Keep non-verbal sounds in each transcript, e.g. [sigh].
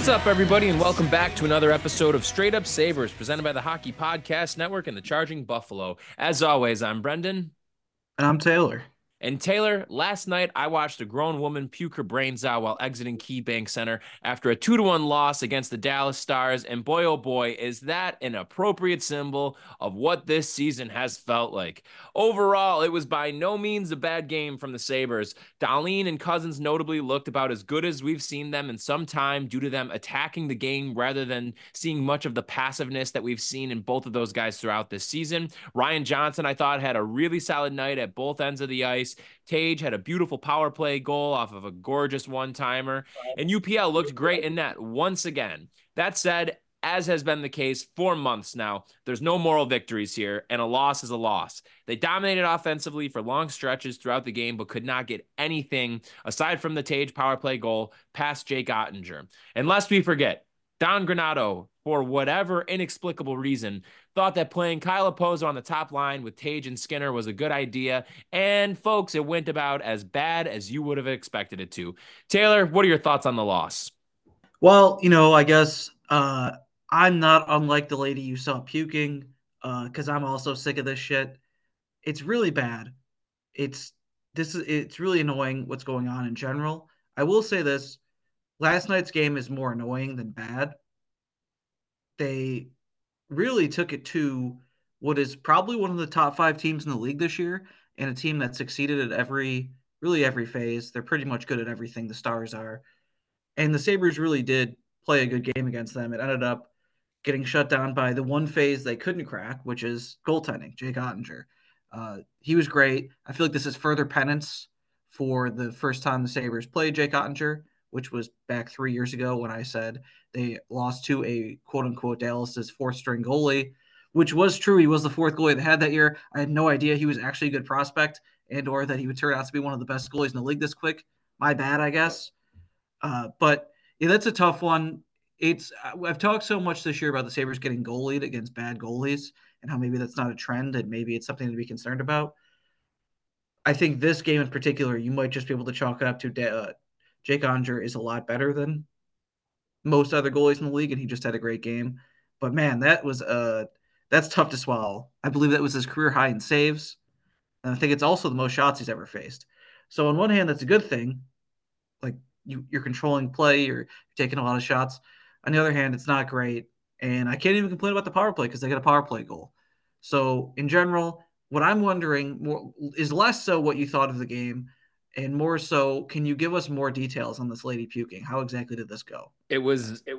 What's up, everybody, and welcome back to another episode of Straight Up Sabres, presented by the Hockey Podcast Network and the Charging Buffalo. As always, I'm Brendan. And I'm Taylor. And Taylor, last night I watched a grown woman puke her brains out while exiting KeyBank Center after a two to one loss against the Dallas Stars. And boy, oh boy, is that an appropriate symbol of what this season has felt like. Overall, it was by no means a bad game from the Sabres. Dahlin and Cozens notably looked about as good as we've seen them in some time due to them attacking the game rather than seeing much of the passiveness that we've seen in both of those guys throughout this season. Ryan Johnson, I thought, had a really solid night at both ends of the ice. Tage had a beautiful power play goal off of a gorgeous one timer, and UPL looked great in net once again. That said, as has been the case for months now, there's no moral victories here, and a loss is a loss. They dominated offensively for long stretches throughout the game, but could not get anything aside from the Tage power play goal past Jake Oettinger. And lest we forget, Don Granato, for whatever inexplicable reason, thought that playing Kyle Okposo on the top line with Tage and Skinner was a good idea. And folks, it went about as bad as you would have expected it to. Taylor, what are your thoughts on the loss? Well, you know, I guess uh, I'm not unlike the lady you saw puking because uh, I'm also sick of this shit. It's really bad. It's this is it's really annoying what's going on in general. I will say this: last night's game is more annoying than bad. They really took it to what is probably one of the top five teams in the league this year, and a team that succeeded at every really every phase. They're pretty much good at everything. The Stars are, and the Sabres really did play a good game against them. It ended up getting shut down by the one phase they couldn't crack, which is goaltending. Jake Oettinger, uh, he was great. I feel like this is further penance for the first time the Sabres played Jake Oettinger which was back three years ago when I said they lost to a quote unquote Dallas's fourth string goalie, which was true. He was the fourth goalie they had that year. I had no idea he was actually a good prospect and or that he would turn out to be one of the best goalies in the league this quick. My bad, I guess. Uh, but yeah, that's a tough one. It's I've talked so much this year about the Sabres getting goalied against bad goalies and how maybe that's not a trend and maybe it's something to be concerned about. I think this game in particular, you might just be able to chalk it up to uh, Jake Oettinger is a lot better than most other goalies in the league, and he just had a great game. But man, that was uh that's tough to swallow. I believe that was his career high in saves, and I think it's also the most shots he's ever faced. So on one hand, that's a good thing, like you, you're controlling play, you're taking a lot of shots. On the other hand, it's not great, and I can't even complain about the power play because they got a power play goal. So in general, what I'm wondering more is less so what you thought of the game and more so, can you give us more details on this lady puking? How exactly did this go? It was it,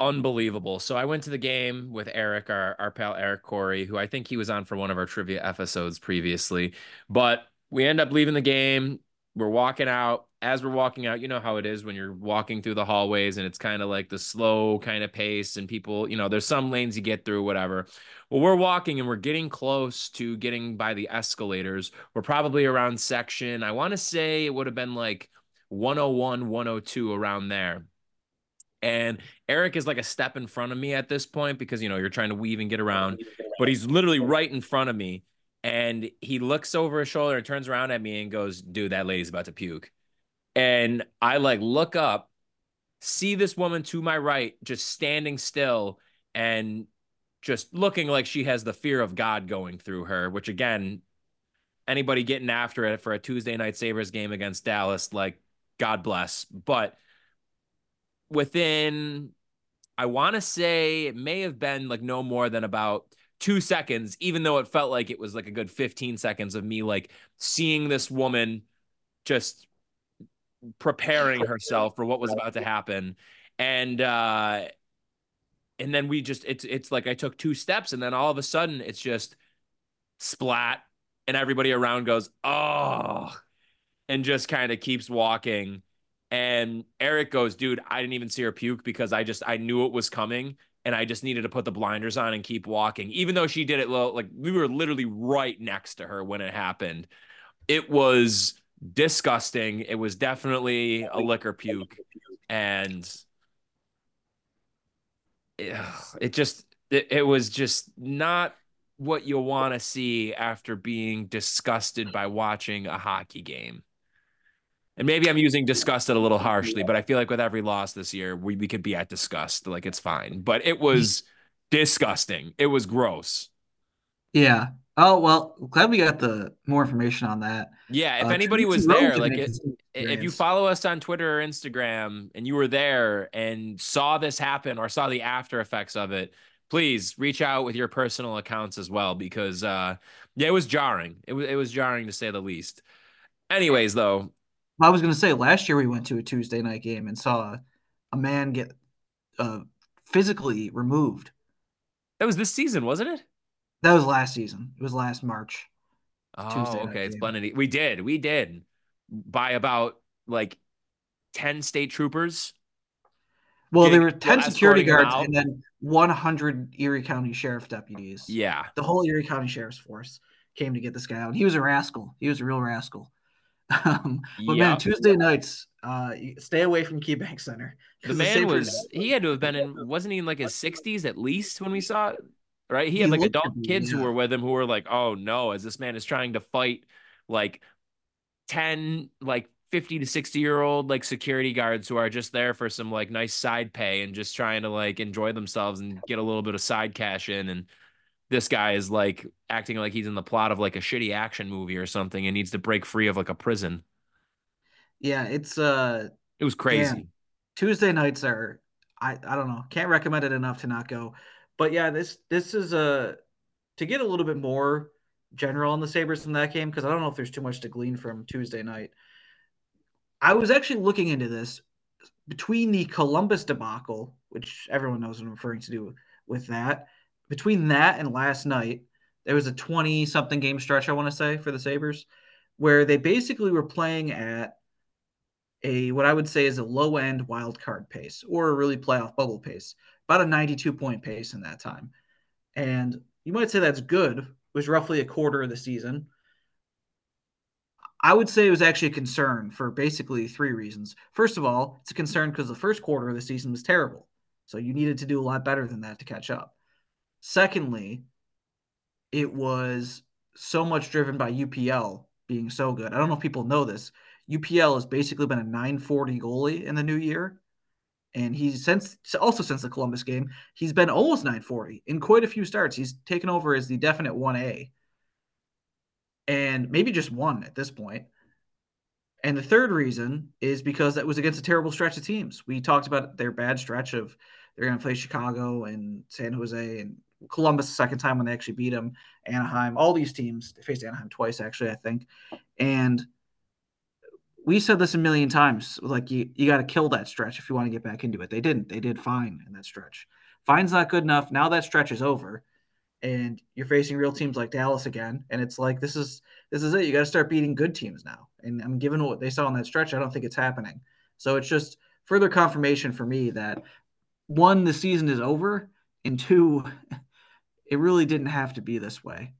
unbelievable. So I went to the game with Eric, our, our pal Eric Corey, who I think he was on for one of our trivia episodes previously. But we end up leaving the game. We're walking out. As we're walking out, you know how it is when you're walking through the hallways and it's kind of like the slow kind of pace, and people, you know, there's some lanes you get through, whatever. Well, we're walking and we're getting close to getting by the escalators. We're probably around section, I want to say it would have been like 101, 102 around there. And Eric is like a step in front of me at this point because, you know, you're trying to weave and get around, but he's literally right in front of me. And he looks over his shoulder and turns around at me and goes, dude, that lady's about to puke. And I like look up, see this woman to my right just standing still and just looking like she has the fear of God going through her, which again, anybody getting after it for a Tuesday night Sabres game against Dallas, like God bless. But within, I want to say it may have been like no more than about two seconds, even though it felt like it was like a good 15 seconds of me like seeing this woman just preparing [laughs] herself for what was about to happen. And uh and then we just it's it's like I took two steps and then all of a sudden it's just splat and everybody around goes oh and just kind of keeps walking. And Eric goes dude I didn't even see her puke because I just I knew it was coming and I just needed to put the blinders on and keep walking. Even though she did it low like we were literally right next to her when it happened. It was disgusting it was definitely a liquor puke and it just it, it was just not what you'll want to see after being disgusted by watching a hockey game. And maybe I'm using disgusted a little harshly, but I feel like with every loss this year, we, we could be at disgust. Like it's fine. But it was disgusting. It was gross. Yeah. Oh well, glad we got the more information on that. Yeah, if Uh, anybody was there, like it, if you follow us on Twitter or Instagram and you were there and saw this happen or saw the after effects of it, please reach out with your personal accounts as well because uh yeah, it was jarring. It was it was jarring to say the least. Anyways, though, I was going to say last year we went to a Tuesday night game and saw a man get uh, physically removed. that was this season, wasn't it? That was last season. It was last March. Oh, Tuesday okay. It's plenty. We did. We did by about like 10 state troopers. Well, there were 10 security guards and then 100 Erie County Sheriff deputies. Yeah. The whole Erie County Sheriff's Force came to get this guy out. He was a rascal. He was a real rascal. [laughs] Um, but man, Tuesday nights, uh, stay away from KeyBank Center. The man was he had to have been in wasn't he in like his 60s at least when we saw it? Right? He He had like adult be, kids who were with him who were like, "Oh no, as this man is trying to fight like 10 like 50 to 60 year old like security guards who are just there for some like nice side pay and just trying to like enjoy themselves and get a little bit of side cash in and this guy is like acting like he's in the plot of like a shitty action movie or something and needs to break free of like a prison. Yeah, it's uh It was crazy. Tuesday nights are I I don't know. Can't recommend it enough to not go. But yeah, this this is a to get a little bit more general on the Sabres from that game because I don't know if there's too much to glean from Tuesday night. I was actually looking into this between the Columbus debacle, which everyone knows what I'm referring to do with that. Between that and last night, there was a 20 something game stretch, I want to say, for the Sabres, where they basically were playing at a what I would say is a low end wild card pace or a really playoff bubble pace, about a 92 point pace in that time. And you might say that's good, it was roughly a quarter of the season. I would say it was actually a concern for basically three reasons. First of all, it's a concern because the first quarter of the season was terrible. So you needed to do a lot better than that to catch up. Secondly, it was so much driven by UPL being so good. I don't know if people know this. UPL has basically been a 940 goalie in the new year. And he's since also since the Columbus game, he's been almost 940 in quite a few starts. He's taken over as the definite 1A and maybe just one at this point. And the third reason is because that was against a terrible stretch of teams. We talked about their bad stretch of they're going to play Chicago and San Jose and Columbus the second time when they actually beat them, Anaheim, all these teams. They faced Anaheim twice, actually, I think. And we said this a million times like, you, you got to kill that stretch if you want to get back into it. They didn't. They did fine in that stretch. Fine's not good enough. Now that stretch is over and you're facing real teams like Dallas again. And it's like, this is this is it. You got to start beating good teams now. And I'm given what they saw on that stretch, I don't think it's happening. So it's just further confirmation for me that one, the season is over, and two, [laughs] it really didn't have to be this way.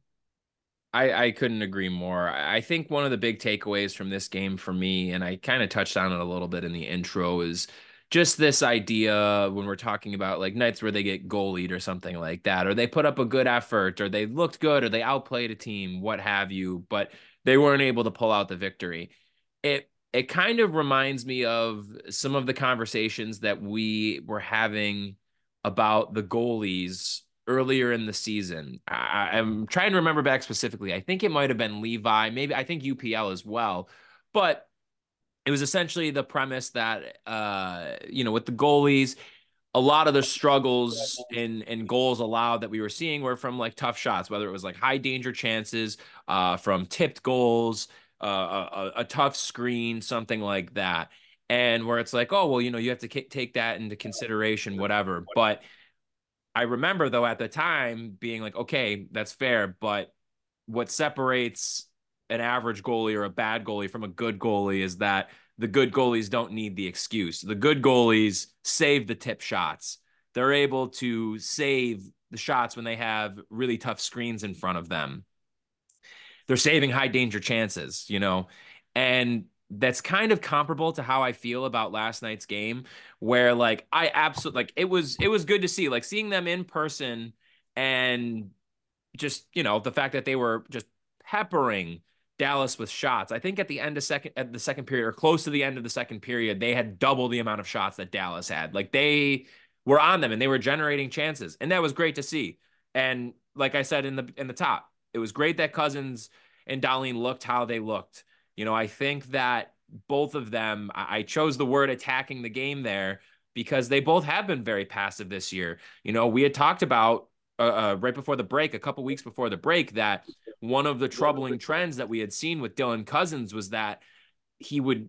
I, I couldn't agree more. I think one of the big takeaways from this game for me, and I kind of touched on it a little bit in the intro, is just this idea when we're talking about like nights where they get goalied or something like that, or they put up a good effort, or they looked good, or they outplayed a team, what have you, but they weren't able to pull out the victory. It it kind of reminds me of some of the conversations that we were having about the goalies earlier in the season. I, I'm trying to remember back specifically. I think it might have been Levi, maybe I think UPL as well, but it was essentially the premise that uh, you know, with the goalies, a lot of the struggles in in goals allowed that we were seeing were from like tough shots, whether it was like high danger chances, uh, from tipped goals, uh, a, a tough screen, something like that. And where it's like, oh well, you know, you have to k- take that into consideration, whatever. But I remember though at the time being like, okay, that's fair, but what separates an average goalie or a bad goalie from a good goalie is that the good goalies don't need the excuse. The good goalies save the tip shots. They're able to save the shots when they have really tough screens in front of them. They're saving high danger chances, you know, and that's kind of comparable to how I feel about last night's game, where like I absolutely like it was it was good to see like seeing them in person and just you know the fact that they were just peppering Dallas with shots. I think at the end of second at the second period or close to the end of the second period, they had double the amount of shots that Dallas had. Like they were on them and they were generating chances. And that was great to see. And like I said in the in the top, it was great that Cozens and Dahlin looked how they looked. You know, I think that both of them, I chose the word attacking the game there because they both have been very passive this year. You know, we had talked about uh, uh, right before the break, a couple weeks before the break, that one of the troubling trends that we had seen with Dylan Cozens was that he would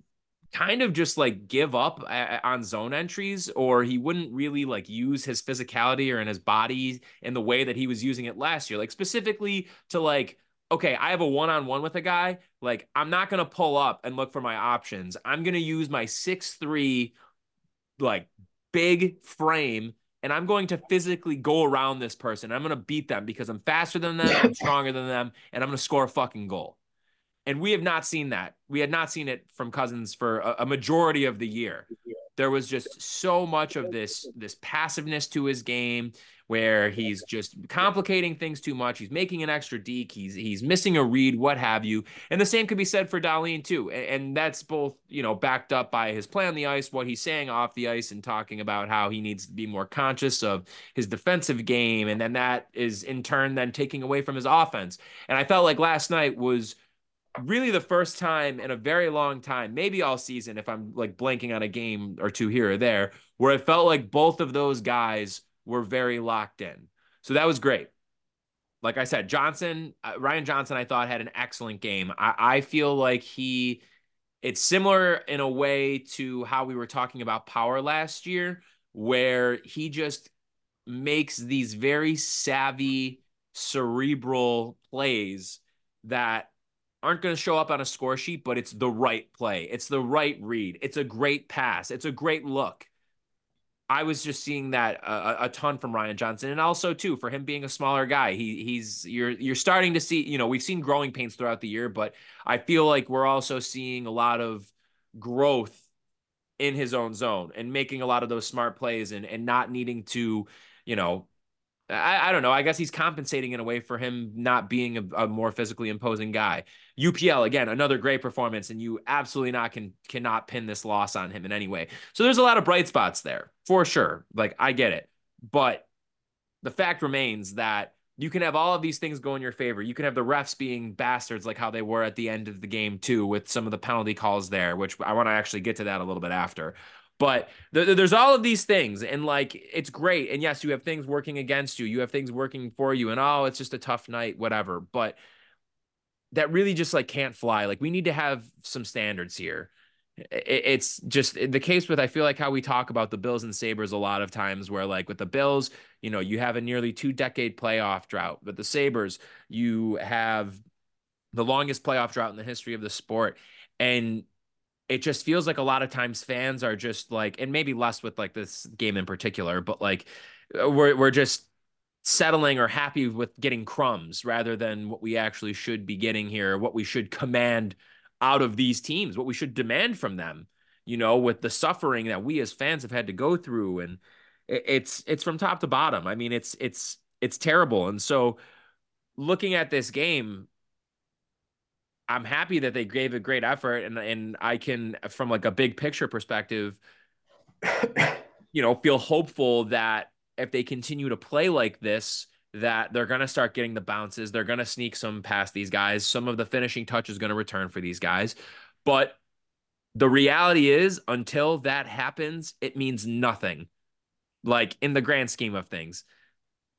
kind of just like give up on zone entries or he wouldn't really like use his physicality or in his body in the way that he was using it last year like specifically to like okay i have a one-on-one with a guy like i'm not going to pull up and look for my options i'm going to use my six three like big frame and I'm going to physically go around this person. I'm going to beat them because I'm faster than them, I'm [laughs] stronger than them, and I'm going to score a fucking goal. And we have not seen that. We had not seen it from Cozens for a, a majority of the year. There was just so much of this this passiveness to his game where he's just complicating things too much. He's making an extra deke. He's he's missing a read, what have you. And the same could be said for Dahlin too. And, that's both you know backed up by his play on the ice, what he's saying off the ice, and talking about how he needs to be more conscious of his defensive game, and then that is in turn then taking away from his offense. And I felt like last night was really the first time in a very long time, maybe all season, if I'm like blanking on a game or two here or there, where it felt like both of those guys were very locked in. So that was great. Like I said, Johnson, uh, Ryan Johnson, I thought had an excellent game. I, I feel like he, it's similar in a way to how we were talking about power last year, where he just makes these very savvy, cerebral plays that aren't going to show up on a score sheet, but it's the right play. It's the right read. It's a great pass. It's a great look. I was just seeing that uh, a, a, ton from Ryan Johnson, and also too for him being a smaller guy. He he's you're you're starting to see. You know, we've seen growing pains throughout the year, but I feel like we're also seeing a lot of growth in his own zone and making a lot of those smart plays and and not needing to, you know, I, I don't know. I guess he's compensating in a way for him not being a, a, more physically imposing guy. UPL again, another great performance, and you absolutely not can cannot pin this loss on him in any way. So there's a lot of bright spots there for sure. Like I get it, but the fact remains that you can have all of these things go in your favor. You can have the refs being bastards like how they were at the end of the game too, with some of the penalty calls there, which I want to actually get to that a little bit after. But th- there's all of these things, and like it's great. And yes, you have things working against you, you have things working for you, and oh, it's just a tough night, whatever. But that really just like can't fly. Like we need to have some standards here. It's just the case with I feel like how we talk about the Bills and Sabres a lot of times, where like with the Bills, you know, you have a nearly two decade playoff drought. But the Sabres, you have the longest playoff drought in the history of the sport. And it just feels like a lot of times fans are just like, and maybe less with like this game in particular, but like uh, we're we're just settling or happy with getting crumbs rather than what we actually should be getting here, what we should command out of these teams, what we should demand from them, you know, with the suffering that we as fans have had to go through. And it's it's from top to bottom. I mean, it's it's it's terrible. And so looking at this game, I'm happy that they gave a great effort and and I can from like a big picture perspective [coughs] you know feel hopeful that if they continue to play like this that they're going to start getting the bounces. They're going to sneak some past these guys. Some of the finishing touch is going to return for these guys. But the reality is until that happens it means nothing. Like in the grand scheme of things.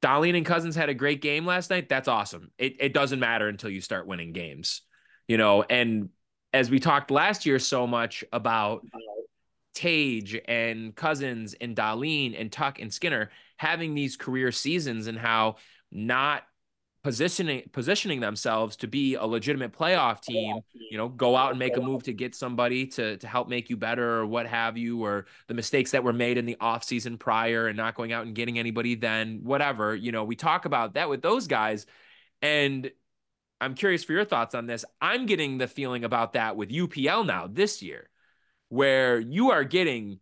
Dahlin and Cozens had a great game last night. That's awesome. It, it doesn't matter until you start winning games you know, and as we talked last year so much about Tage and Cozens and Dahlin and Tuch and Skinner having these career seasons and how not positioning positioning themselves to be a legitimate playoff team, you know, go out and make a move to get somebody to to help make you better or what have you, or the mistakes that were made in the offseason prior and not going out and getting anybody then, whatever. You know, we talk about that with those guys. And I'm curious for your thoughts on this. I'm getting the feeling about that with UPL now this year, where you are getting,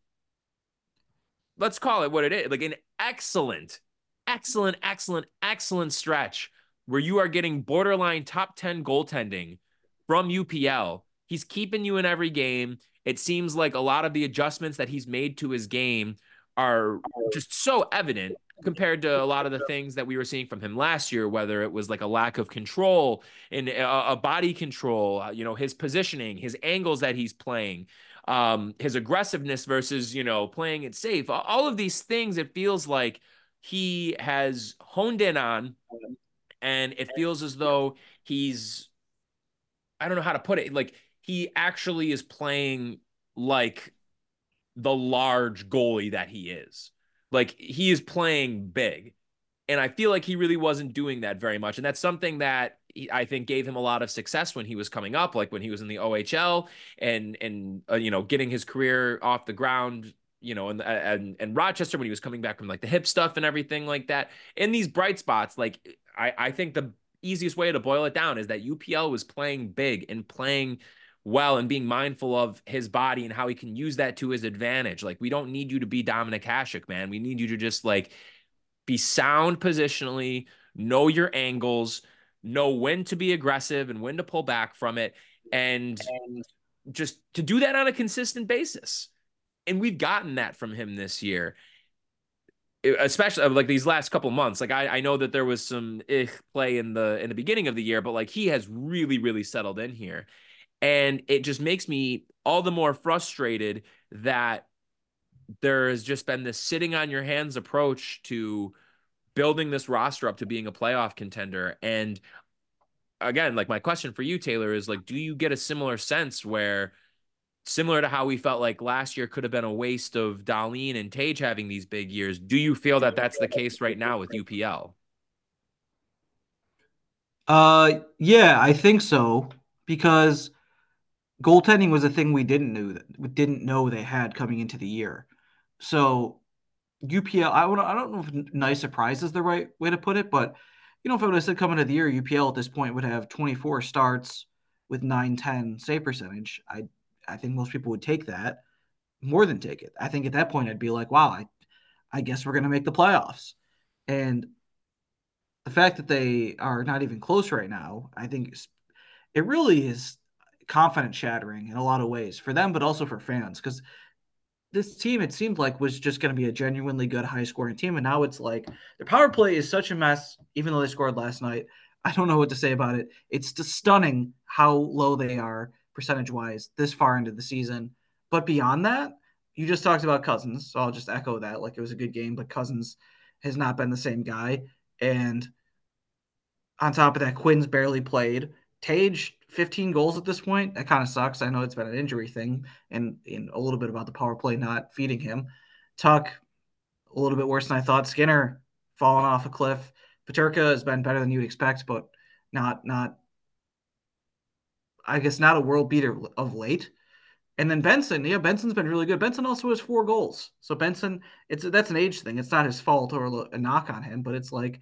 let's call it what it is, like an excellent, excellent, excellent, excellent stretch where you are getting borderline top 10 goaltending from UPL. He's keeping you in every game. It seems like a lot of the adjustments that he's made to his game are just so evident compared to a lot of the things that we were seeing from him last year, whether it was like a lack of control in a, a body control, uh, you know, his positioning, his angles that he's playing, um, his aggressiveness versus, you know, playing it safe. All of these things, it feels like he has honed in on, and it feels as though he's, I don't know how to put it, like he actually is playing like the large goalie that he is. Like he is playing big. And I feel like he really wasn't doing that very much. And that's something that he, I think gave him a lot of success when he was coming up, like when he was in the OHL and, and, uh, you know, getting his career off the ground, you know, and, and, and Rochester when he was coming back from like the hip stuff and everything like that. In these bright spots, like I, I think the easiest way to boil it down is that UPL was playing big and playing well and being mindful of his body and how he can use that to his advantage. Like we don't need you to be Dominic Hasek, man. We need you to just like be sound positionally, know your angles, know when to be aggressive and when to pull back from it and, and just to do that on a consistent basis. And we've gotten that from him this year especially uh, like these last couple months like I, I know that there was some play in the in the beginning of the year but like he has really really settled in here and it just makes me all the more frustrated that there has just been this sitting on your hands approach to building this roster up to being a playoff contender. And again, like my question for you, Taylor, is like, do you get a similar sense where similar to how we felt like last year could have been a waste of Dahlin and Tage having these big years. Do you feel that that's the case right now with UPL? Uh, yeah, I think so because goaltending was a thing we didn't know that we didn't know they had coming into the year. So UPL, I would I don't know if nice surprise is the right way to put it, but you know, if I would have said coming into the year, UPL at this point would have 24 starts with 9-10 save percentage. I I think most people would take that, more than take it. I think at that point I'd be like, wow, I I guess we're gonna make the playoffs. And the fact that they are not even close right now, I think it really is confidence shattering in a lot of ways for them, but also for fans. Because this team, it seemed like, was just going to be a genuinely good, high scoring team. And now it's like their power play is such a mess, even though they scored last night. I don't know what to say about it. It's just stunning how low they are percentage wise this far into the season. But beyond that, you just talked about Cozens, So I'll just echo that. Like it was a good game, but Cozens has not been the same guy. And on top of that, Quinn's barely played. Tage 15 goals at this point. That kind of sucks. I know it's been an injury thing and, and a little bit about the power play not feeding him. Tuch, a little bit worse than I thought. Skinner falling off a cliff. Peterka has been better than you'd expect, but not not I guess not a world beater of late. And then Benson, yeah, Benson's been really good. Benson also has four goals. So Benson, it's that's an age thing. It's not his fault or a knock on him, but it's like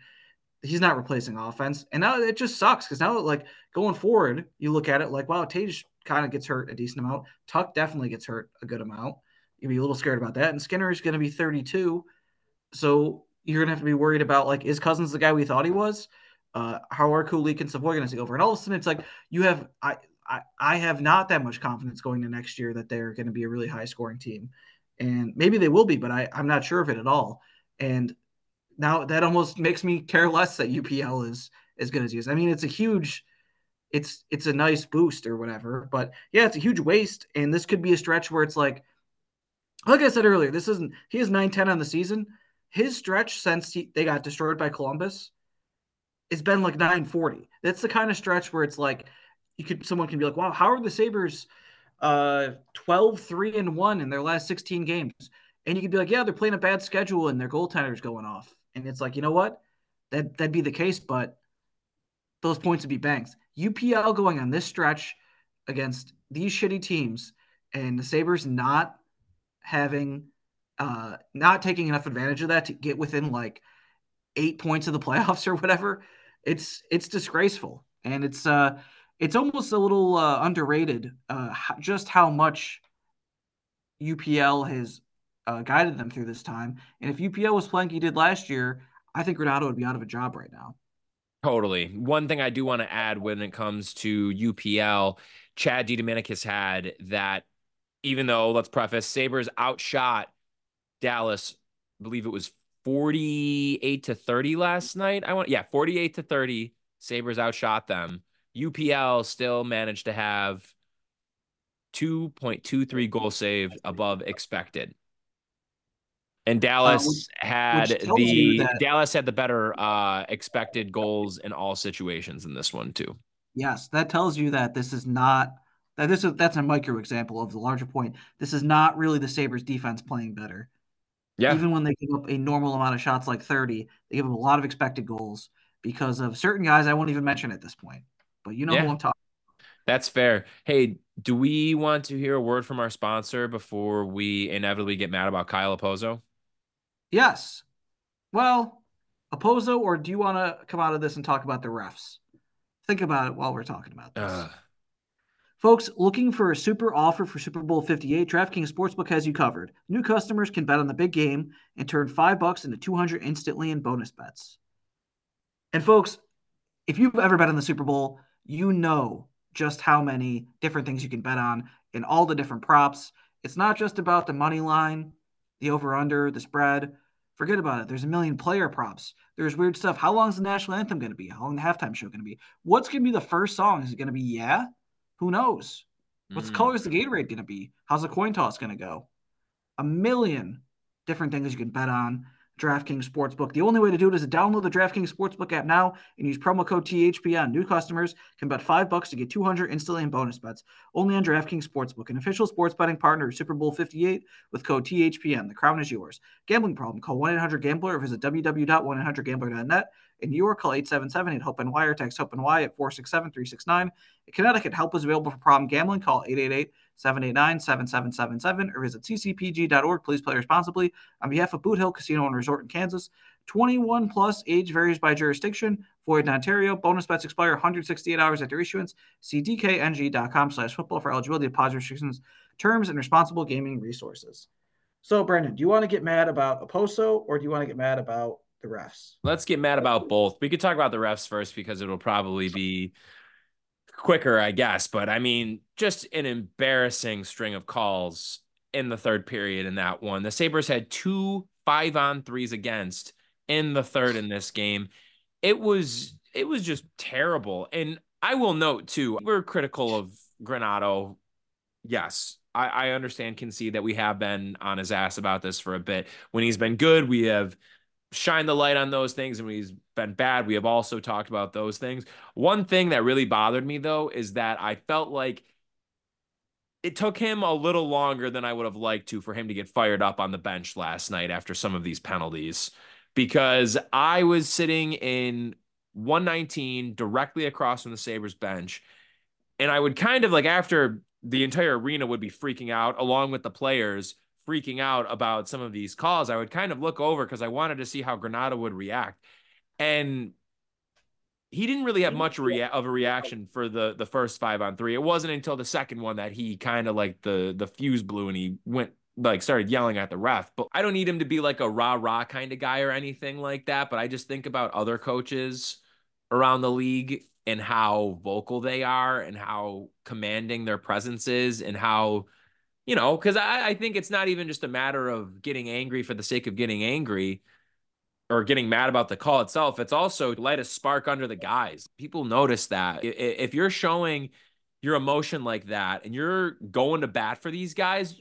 he's not replacing offense. And now it just sucks because now, like going forward, you look at it like, wow, Tage kind of gets hurt a decent amount. Tuch definitely gets hurt a good amount. You'd be a little scared about that. And Skinner is going to be 32. So you're going to have to be worried about, like, is Cozens the guy we thought he was? Uh, how are Kulich and Savoie going to take over? And all of a sudden, it's like you have, I, I, I have not that much confidence going to next year that they're going to be a really high scoring team. And maybe they will be, but I, I'm not sure of it at all. And now that almost makes me care less that UPL is as good as he is. I mean, it's a huge, it's it's a nice boost or whatever, but yeah, it's a huge waste. And this could be a stretch where it's like, like I said earlier, this isn't he has 9-10 on the season. His stretch since he, they got destroyed by Columbus, it's been like 940. That's the kind of stretch where it's like you could someone can be like, wow, how are the Sabres uh 12 3 and 1 in their last 16 games? And you could be like, yeah, they're playing a bad schedule and their goaltender's going off. And it's like, you know what? That that'd be the case, but those points would be banks. UPL going on this stretch against these shitty teams and the Sabres not having uh not taking enough advantage of that to get within like eight points of the [laughs] playoffs or whatever. It's it's disgraceful. And it's uh it's almost a little uh, underrated uh, just how much UPL has uh, guided them through this time. And if UPL was playing like he did last year, I think Granato would be out of a job right now. Totally. One thing I do want to add when it comes to UPL, Chad DiDomenicis had that even though let's preface Sabres outshot Dallas, I believe it was 48 to 30 last night. I want yeah, 48 to 30. Sabres outshot them. UPL still managed to have 2.23 goal save above expected. And Dallas uh, which, had which the Dallas had the better uh, expected goals in all situations in this one too. Yes, that tells you that this is not that this is that's a micro example of the larger point. This is not really the Sabres defense playing better. Yeah. Even when they give up a normal amount of shots like 30, they give up a lot of expected goals because of certain guys I won't even mention at this point. But you know yeah. who I'm talking that's fair. Hey, do we want to hear a word from our sponsor before we inevitably get mad about Kyle Okposo? Yes. Well, Okposo, or do you want to come out of this and talk about the refs? Think about it while we're talking about this. Uh. Folks, looking for a super offer for Super Bowl 58, DraftKings Sportsbook has you covered. New customers can bet on the big game and turn 5 bucks into 200 instantly in bonus bets. And folks, if you've ever bet on the Super Bowl, you know just how many different things you can bet on in all the different props. It's not just about the money line, the over under, the spread. Forget about it. There's a million player props. There's weird stuff. How long is the national anthem going to be? How long the halftime show going to be? What's going to be the first song? Is it going to be Yeah? Who knows? What's mm. color is the Gatorade going to be? How's the coin toss going to go? A million different things you can bet on. DraftKings Sportsbook. The only way to do it is to download the DraftKings Sportsbook app now and use promo code THPN. New customers can bet five bucks to get 200 instantly in bonus bets. Only on DraftKings Sportsbook, an official sports betting partner of Super Bowl 58 with code THPN. The crown is yours. Gambling problem? Call 1-800-GAMBLER or visit www.1800gambler.net. In New York, call 877-8-HOPE-NY or text HOPE-NY at 467-369. In Connecticut, help is available for problem gambling. Call 888- 789-7777 or visit ccpg.org. Please play responsibly. On behalf of Boot Hill Casino and Resort in Kansas, 21 plus age varies by jurisdiction. Void in Ontario. Bonus bets expire 168 hours after issuance. See dkng.com slash football for eligibility, deposit restrictions, terms, and responsible gaming resources. So, Brendan, do you want to get mad about Okposo or do you want to get mad about the refs? Let's get mad about both. We could talk about the refs first because it'll probably be quicker, I guess. But I mean, just an embarrassing string of calls in the third period in that one. The Sabres had two five on threes against in the third in this game. It was it was just terrible. And I will note too, we're critical of Granato. Yes, I, I understand, can see that we have been on his ass about this for a bit. When he's been good, we have shined the light on those things and when he's been bad we have also talked about those things one thing that really bothered me though is that i felt like it took him a little longer than i would have liked to for him to get fired up on the bench last night after some of these penalties because i was sitting in 119 directly across from the sabres bench and i would kind of like after the entire arena would be freaking out along with the players freaking out about some of these calls, I would kind of look over because I wanted to see how Granato would react. And he didn't really have much rea- of a reaction for the the first five on three. It wasn't until the second one that he kind of like the the fuse blew and he went like started yelling at the ref. But I don't need him to be like a rah rah kind of guy or anything like that. But I just think about other coaches around the league and how vocal they are and how commanding their presence is and how you know, because I, I think it's not even just a matter of getting angry for the sake of getting angry or getting mad about the call itself. It's also light a spark under the guys. People notice that if you're showing your emotion like that and you're going to bat for these guys,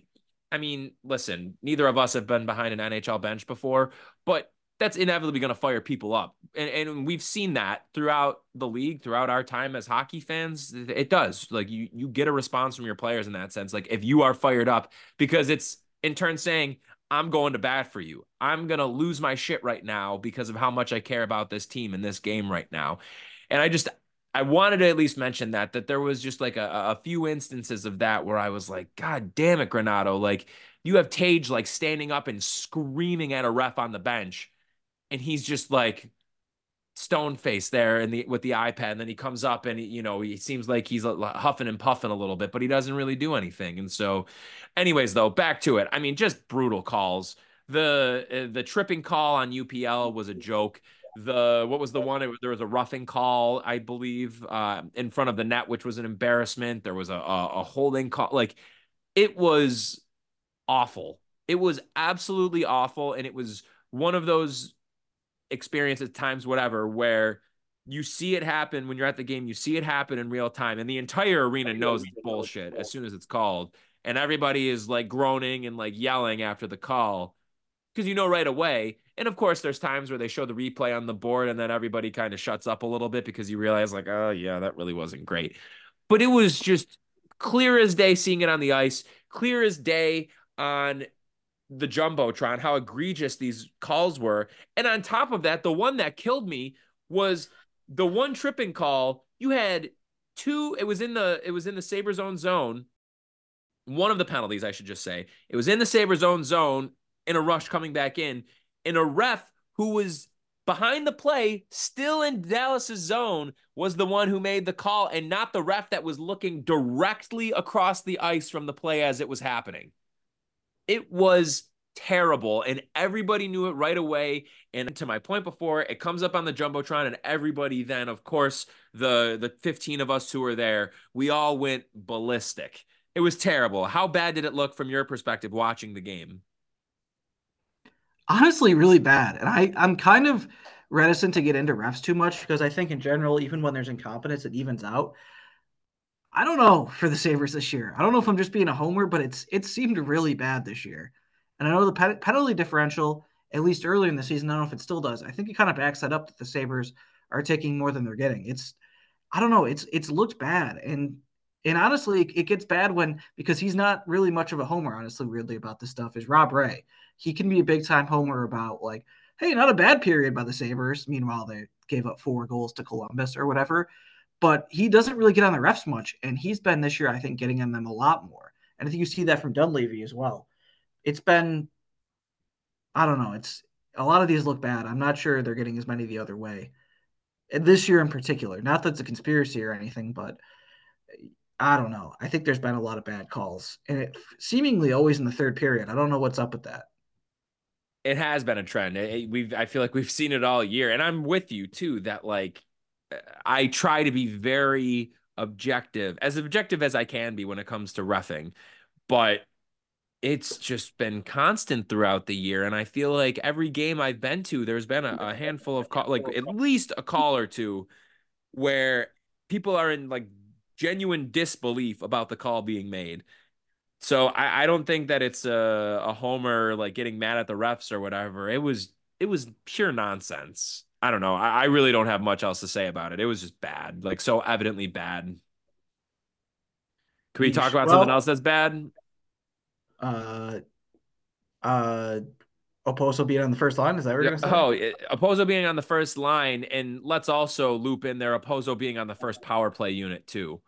I mean, listen, neither of us have been behind an NHL bench before, but that's inevitably going to fire people up. And, and we've seen that throughout the league, throughout our time as hockey fans. It does. Like you, you get a response from your players in that sense. Like if you are fired up, because it's in turn saying, I'm going to bat for you. I'm going to lose my shit right now because of how much I care about this team and this game right now. And I just, I wanted to at least mention that, that there was just like a, a few instances of that where I was like, God damn it, Granato. Like you have Tage like standing up and screaming at a ref on the bench and he's just like stone face there and the with the iPad. And then he comes up and he, you know he seems like he's huffing and puffing a little bit, but he doesn't really do anything. And so, anyways, though, back to it. I mean, just brutal calls. The uh, the tripping call on UPL was a joke. the what was the one? There was a roughing call, I believe, uh, in front of the net, which was an embarrassment. There was a, a, a holding call. Like it was awful. It was absolutely awful, and it was one of those experiences, times, whatever, where you see it happen when you're at the game. You see it happen in real time, and the entire arena knows it's bullshit as soon as it's called, and everybody is like groaning and like yelling after the call because you know right away. And of course, there's times where they show the replay on the board, and then everybody kind of shuts up a little bit because you realize, like, oh yeah, that really wasn't great. But it was just clear as day seeing it on the ice, clear as day on the jumbotron how egregious these calls were. And on top of that the one that killed me was the one tripping call. You had two it was in the it was in the sabres own zone. One of the penalties i should just say. It was in the sabres own zone in a rush coming back in. And a ref who was behind the play still in dallas's zone was the one who made the call and not the ref that was looking directly across the ice from the play as it was happening it was terrible and everybody knew it right away and to my point before it comes up on the jumbotron and everybody then of course the the 15 of us who were there we all went ballistic. It was terrible. How bad did it look from your perspective watching the game? Honestly really bad and i i'm kind of reticent to get into refs too much because i think in general even when there's incompetence it evens out I don't know for the Sabres this year. I don't know if I'm just being a homer, but it's it seemed really bad this year. And I know the penalty differential, at least early in the season, I don't know if it still does. I think it kind of backs that up that the Sabres are taking more than they're getting. It's I don't know, it's it's looked bad. And and honestly, it gets bad when because he's not really much of a homer, honestly, weirdly about this stuff, is Rob Ray. He can be a big time homer about like, hey, not a bad period by the Sabres. Meanwhile, they gave up four goals to Columbus or whatever but he doesn't really get on the refs much. And he's been this year, I think, getting on them a lot more. And I think you see that from Dunleavy as well. It's been, I don't know, it's a lot of these look bad. I'm not sure they're getting as many the other way. And this year in particular, not that it's a conspiracy or anything, but eh, I don't know. I think there's been a lot of bad calls, and it seemingly always in the third period. I don't know what's up with that. It has been a trend. Eh, we've I feel like we've seen it all year, and I'm with you too. That like I try to be very objective, as objective as I can be when it comes to refing, but it's just been constant throughout the year. And I feel like every game I've been to, there's been a, a handful of call, like at least a call or two where people are in like genuine disbelief about the call being made. So I, I don't think that it's a, a homer like getting mad at the refs or whatever. It was it was pure nonsense. I don't know. I, I really don't have much else to say about it. It was just bad, like so evidently bad. Can we talk about well, something else that's bad? Uh, uh, Okposo being on the first line. Is that what you're gonna say? Oh, Okposo being on the first line, and let's also loop in there Okposo being on the first power play unit too.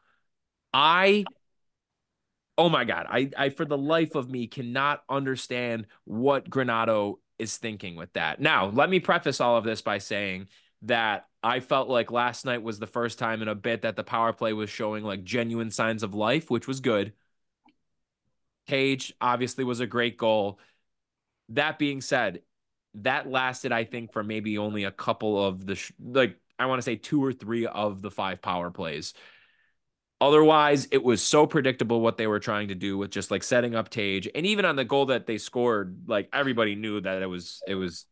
I, oh my god, I, I for the life of me cannot understand what Granato is thinking with that. Now, let me preface all of this by saying that I felt like last night was the first time in a bit that the power play was showing like genuine signs of life, which was good. Tage obviously was a great goal. That being said, that lasted, I think, for maybe only a couple of the, sh- like, I want to say two or three of the five power plays. Otherwise, it was so predictable what they were trying to do with just like setting up Tage, and even on the goal that they scored, like everybody knew that it was it was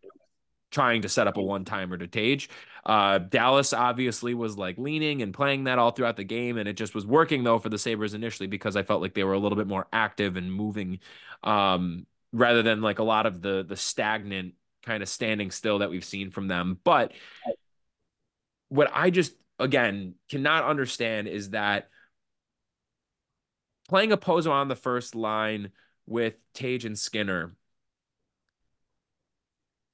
trying to set up a one timer to Tage. Uh, Dallas obviously was like leaning and playing that all throughout the game, and it just was working though for the Sabres initially because I felt like they were a little bit more active and moving, um, rather than like a lot of the the stagnant kind of standing still that we've seen from them. But what I just again cannot understand is that playing a Okposo on the first line with Tage and Skinner,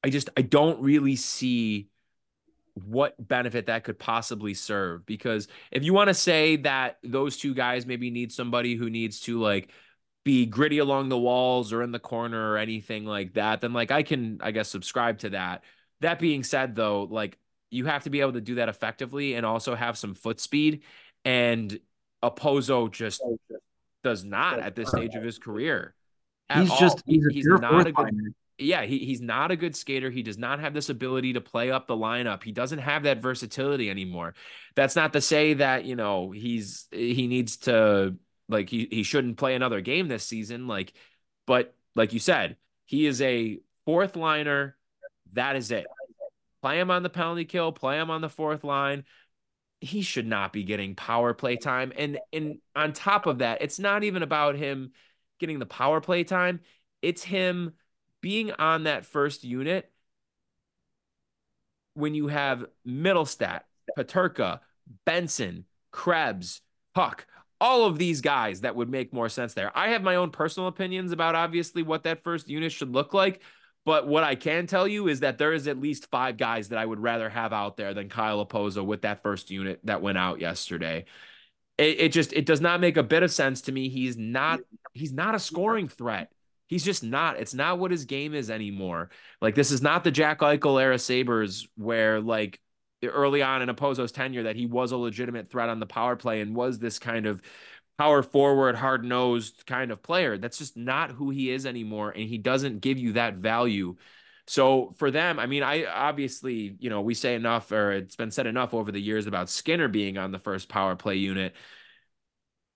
I just I don't really see what benefit that could possibly serve because if you want to say that those two guys maybe need somebody who needs to like be gritty along the walls or in the corner or anything like that then like I can I guess subscribe to that. That being said though, like you have to be able to do that effectively and also have some foot speed and Okposo just oh, does not at this stage of his career. He's all. just he's, he's not a good. yeah, he, he's not a good skater. He does not have this ability to play up the lineup. He doesn't have that versatility anymore. That's not to say that, you know, he's he needs to like he he shouldn't play another game this season. Like, but like you said, he is a fourth liner. That is it. Play him on the penalty kill, play him on the fourth line. He should not be getting power play time. And and on top of that, it's not even about him getting the power play time. It's him being on that first unit when you have Mittelstadt, Peterka, Benson, Krebs, Puck, all of these guys that would make more sense there. I have my own personal opinions about obviously what that first unit should look like. But what I can tell you is that there is at least five guys that I would rather have out there than Kyle Okposo with that first unit that went out yesterday. It, it just it does not make a bit of sense to me. He's not he's not a scoring threat. He's just not. It's not what his game is anymore. Like this is not the Jack Eichel era Sabres where like early on in Okposo's tenure that he was a legitimate threat on the power play and was this kind of power forward, hard nosed kind of player. That's just not who he is anymore. And he doesn't give you that value. So for them, I mean, I obviously, you know, we say enough or it's been said enough over the years about Skinner being on the first power play unit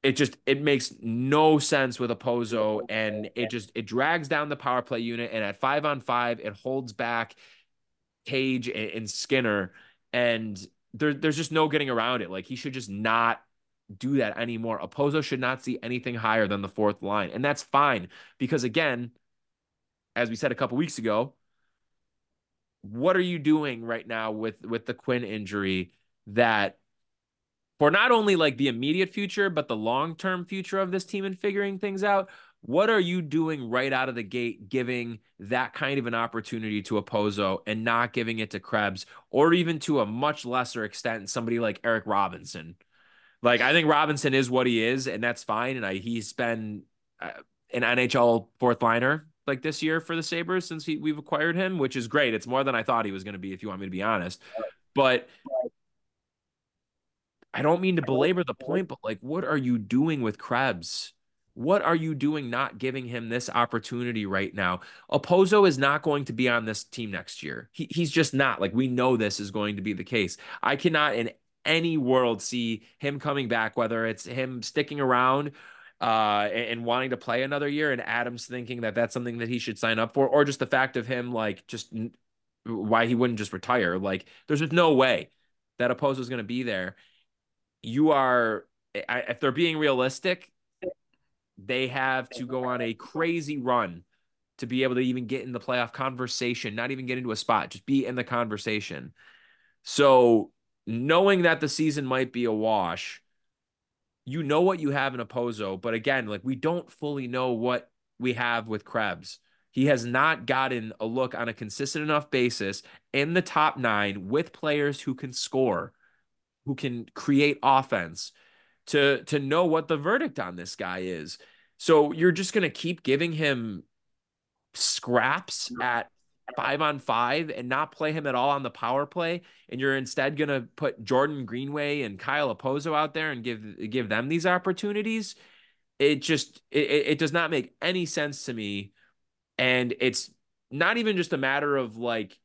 it just it makes no sense with Okposo and it just it drags down the power play unit and at five on five it holds back Tage and, and Skinner and there, there's just no getting around it. Like he should just not do that anymore. Okposo should not see anything higher than the fourth line, and that's fine because again, as we said a couple weeks ago, what are you doing right now with with the Quinn injury that for not only like the immediate future, but the long term future of this team and figuring things out. What are you doing right out of the gate, giving that kind of an opportunity to Okposo and not giving it to Krebs, or even to a much lesser extent, somebody like Eric Robinson? Like, I think Robinson is what he is, and that's fine. And I, he's been uh, an NHL fourth liner like this year for the Sabres since he, we've acquired him, which is great. It's more than I thought he was going to be, if you want me to be honest. But I don't mean to belabor the point, but like, what are you doing with Krebs? What are you doing not giving him this opportunity right now? Okposo is not going to be on this team next year. He, he's just not. Like, we know this is going to be the case. I cannot in any world see him coming back, whether it's him sticking around uh, and, and wanting to play another year and Adams thinking that that's something that he should sign up for, or just the fact of him, like, just why he wouldn't just retire. Like, there's just no way that Okposo is going to be there you are if they're being realistic, they have to go on a crazy run to be able to even get in the playoff conversation, not even get into a spot, just be in the conversation. So, knowing that the season might be a wash, you know what you have in Okposo, but again, like we don't fully know what we have with Krebs. He has not gotten a look on a consistent enough basis in the top nine with players who can score who can create offense to to know what the verdict on this guy is. So you're just going to keep giving him scraps at 5 on 5 and not play him at all on the power play and you're instead going to put Jordan Greenway and Kyle Okposo out there and give give them these opportunities. It just it, it does not make any sense to me and it's not even just a matter of like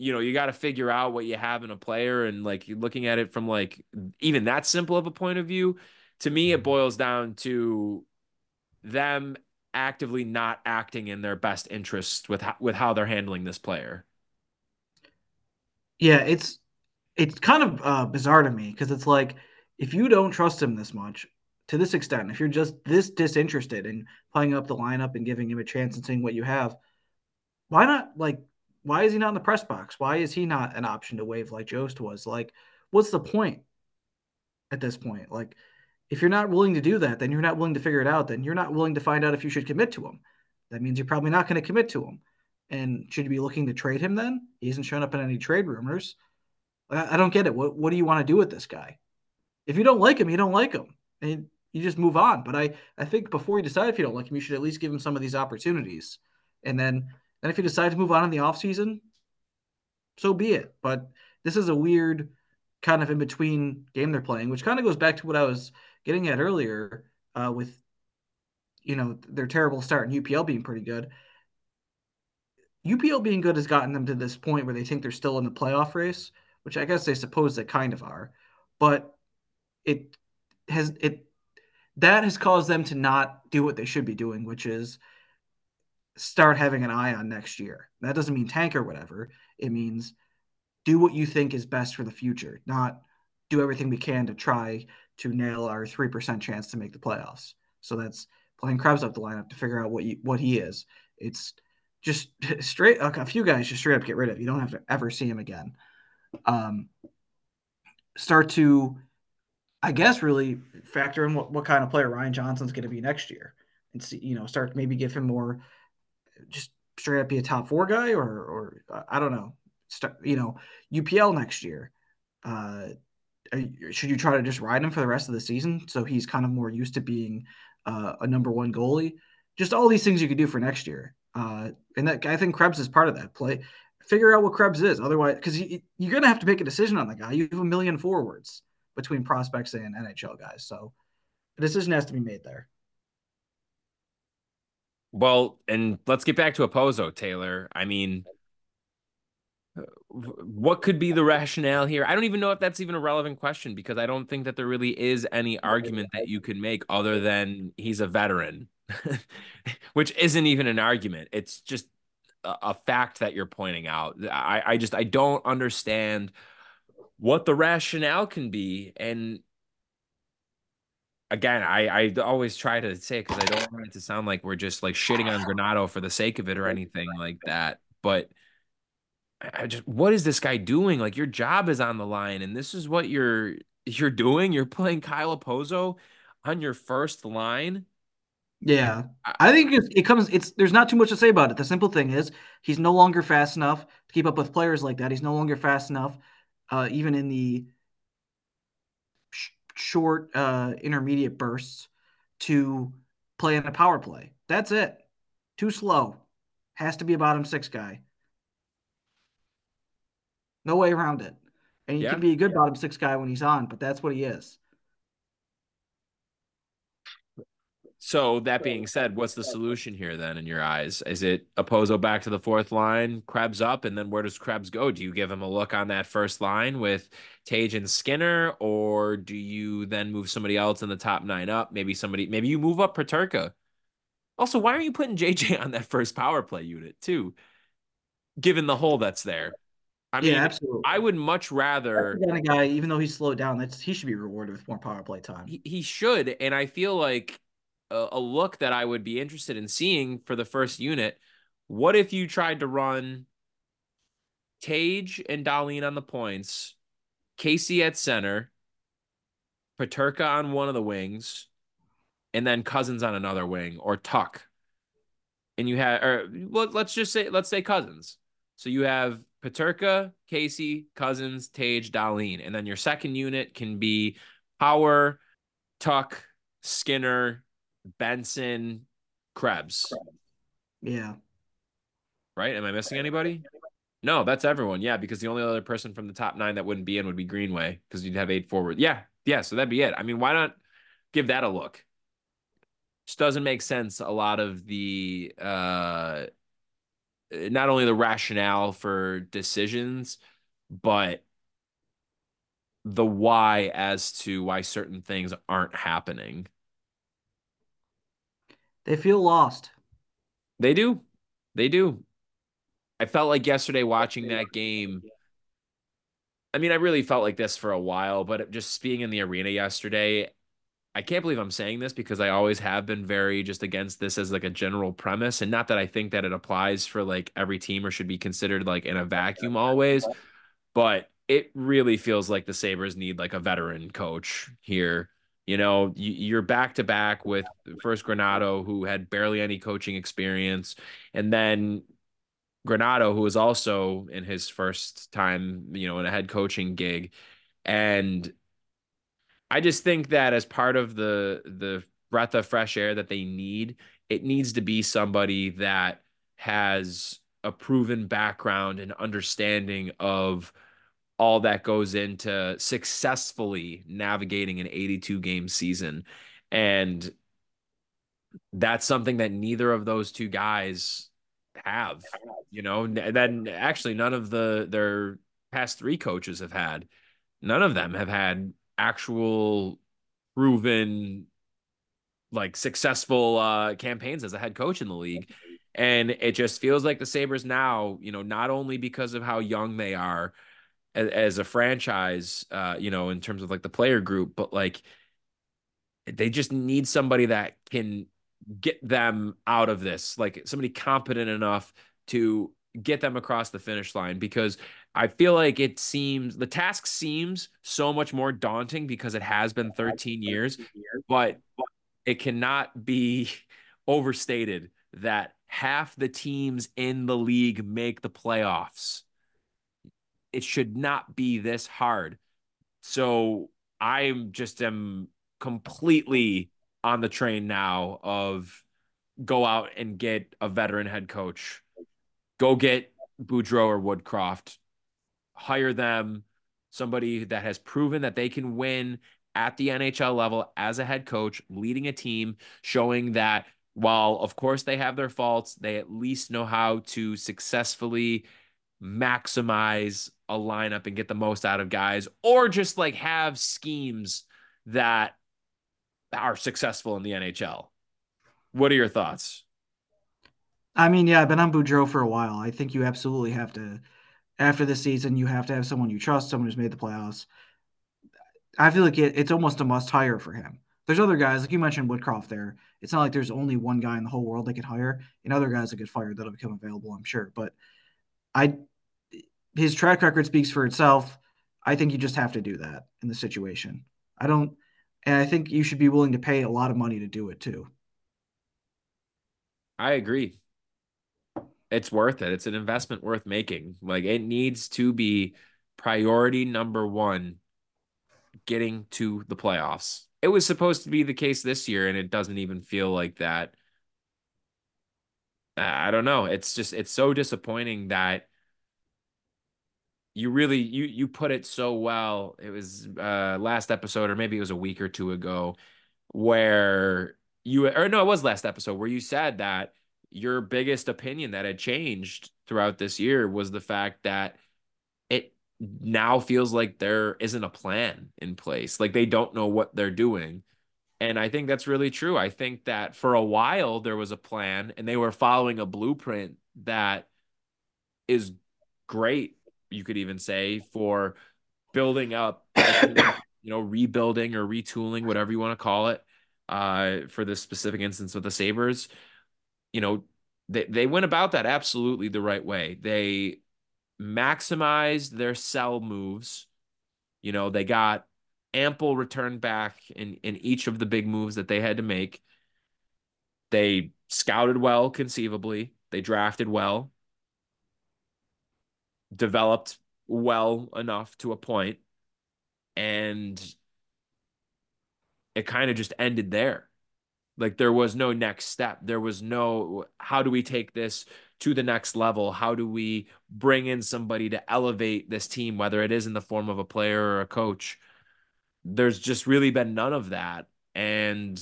you know, you got to figure out what you have in a player and like looking at it from like even that simple of a point of view. To me, it mm-hmm. boils down to them actively not acting in their best interest with how, with how they're handling this player. Yeah, it's it's kind of uh, bizarre to me because it's like if you don't trust him this much to this extent, if you're just this disinterested in playing up the lineup and giving him a chance and seeing what you have, why not like why is he not in the press box? Why is he not an option to wave like Jost was? Like, what's the point at this point? Like, if you're not willing to do that, then you're not willing to figure it out. Then you're not willing to find out if you should commit to him. That means you're probably not going to commit to him. And should you be looking to trade him then? He hasn't shown up in any trade rumors. I, I don't get it. What what do you want to do with this guy? If you don't like him, you don't like him. And you just move on. But I, I think before you decide if you don't like him, you should at least give him some of these opportunities. And then and if you decide to move on in the offseason, so be it. But this is a weird kind of in between game they're playing, which kind of goes back to what I was getting at earlier uh, with, you know, their terrible start and UPL being pretty good. UPL being good has gotten them to this point where they think they're still in the playoff race, which I guess they suppose they kind of are. But it has it that has caused them to not do what they should be doing, which is start having an eye on next year. That doesn't mean tank or whatever. It means do what you think is best for the future, not do everything we can to try to nail our 3% chance to make the playoffs. So that's playing Krebs up the lineup to figure out what you, what he is. It's just [laughs] straight a few guys just straight up get rid of. You don't have to ever see him again. Um, start to, I guess, really factor in what, what kind of player Ryan Johnson's going to be next year, and see you know start maybe give him more, just straight up be a top four guy or or I don't know, start you know UPL next year. Uh, should you try to just ride him for the rest of the season so he's kind of more used to being uh, a number one goalie? Just all these things you could do for next year. Uh, and that I think Krebs is part of that play. Figure out what Krebs is. Otherwise, because you, you're going to have to make a decision on the guy. You have a million forwards between prospects and NHL guys. So a decision has to be made there. Well, and let's get back to Okposo, Taylor. I mean, what could be the rationale here? I don't even know if that's even a relevant question because I don't think that there really is any argument that you can make other than he's a veteran, [laughs] which isn't even an argument. It's just a, a fact that you're pointing out. I, I just I don't understand what the rationale can be. And again, I, I always try to say because I don't want it to sound like we're just like shitting on Granato for the sake of it or anything like that. But I just what is this guy doing? Like your job is on the line, and this is what you're you're doing. You're playing Kyle Okposo on your first line. Yeah, I think it, it comes. It's there's not too much to say about it. The simple thing is he's no longer fast enough to keep up with players like that. He's no longer fast enough, uh, even in the sh- short uh, intermediate bursts, to play in a power play. That's it. Too slow. Has to be a bottom six guy. No way around it. And he yeah. can be a good bottom six guy when he's on, but that's what he is. So that being said, what's the solution here then in your eyes? Is it Okposo back to the fourth line, Krebs up, and then where does Krebs go? Do you give him a look on that first line with Tage and Skinner, or do you then move somebody else in the top nine up? Maybe somebody, maybe you move up Peterka. Also, why are you putting JJ on that first power play unit too? Given the hole that's there. I mean, yeah, absolutely. I would much rather that kind of guy, even though he's slowed down, that's he should be rewarded with more power play time. He, he should, and I feel like a, a, look that I would be interested in seeing for the first unit. What if you tried to run Tage and Dahlin on the points, Casey at center, Peterka on one of the wings, and then Cozens on another wing, or Tuch, and you had, or let's just say, let's say Cozens. So you have Peterka, Casey, Cozens, Tage, Dahlin. And then your second unit can be Power, Tuch, Skinner, Benson, Krebs. Yeah. Right? Am I missing anybody? No, that's everyone. Yeah, because the only other person from the top nine that wouldn't be in would be Greenway because you'd have eight forward. Yeah, yeah. So that'd be it. I mean, why not give that a look? Just doesn't make sense. A lot of the uh not only the rationale for decisions, but the why as to why certain things aren't happening. They feel lost. They do. They do. I felt like yesterday watching that game. I mean, I really felt like this for a while, but just being in the arena yesterday I can't believe I'm saying this because I always have been very just against this as like a general premise and not that I think that it applies for like every team or should be considered like in a vacuum always, but it really feels like the Sabres need like a veteran coach here. You know, you're back to back with first Granato, who had barely any coaching experience, and then Granato, who was also in his first time, you know, in a head coaching gig. And I just think that as part of the the breath of fresh air that they need, it needs to be somebody that has a proven background and understanding of all that goes into successfully navigating an 82 game season. And that's something that neither of those two guys have. You know, then actually none of the their past three coaches have had. None of them have had actual proven like successful uh campaigns as a head coach in the league. And it just feels like the Sabres now, you know, not only because of how young they are as, as a franchise, uh, you know, in terms of like the player group, but like they just need somebody that can get them out of this, like somebody competent enough to get them across the finish line because I feel like it seems the task seems so much more daunting because it has been 13 years, but it cannot be [laughs] overstated that half the teams in the league make the playoffs. It should not be this hard. So I'm just am completely on the train now of go out and get a veteran head coach. Go get Boudreau or Woodcroft. Hire them, somebody that has proven that they can win at the NHL level as a head coach, leading a team, showing that while of course they have their faults, they at least know how to successfully maximize a lineup and get the most out of guys, or just like have schemes that are successful in the NHL. What are your thoughts? I mean, yeah, I've been on Boudreau for a while. I think you absolutely have to, after the season, you have to have someone you trust, someone who's made the playoffs. I feel like it, it's almost a must hire for him. There's other guys, like you mentioned Woodcroft there. It's not like there's only one guy in the whole world they could hire, and other guys that get fired that'll become available, I'm sure. But I, his track record speaks for itself. I think you just have to do that in the situation. I don't, and I think you should be willing to pay a lot of money to do it too. I agree. It's worth it. It's an investment worth making. Like it needs to be priority number one getting to the playoffs. It was supposed to be the case this year, and it doesn't even feel like that. I don't know. It's just it's so disappointing that you really you you put it so well. It was uh last episode, or maybe it was a week or two ago, where you or no, it was last episode where you said that your biggest opinion that had changed throughout this year was the fact that it now feels like there isn't a plan in place. Like they don't know what they're doing. And I think that's really true. I think that for a while there was a plan and they were following a blueprint that is great, you could even say, for building up, [coughs] you know, rebuilding or retooling, whatever you want to call it, uh, for this specific instance with the Sabres. You know, they, they went about that absolutely the right way. They maximized their sell moves. You know, they got ample return back in, in each of the big moves that they had to make. They scouted well, conceivably. They drafted well, developed well enough to a point, and it kind of just ended there. Like there was no next step. There was no how do we take this to the next level? How do we bring in somebody to elevate this team, whether it is in the form of a player or a coach? There's just really been none of that. And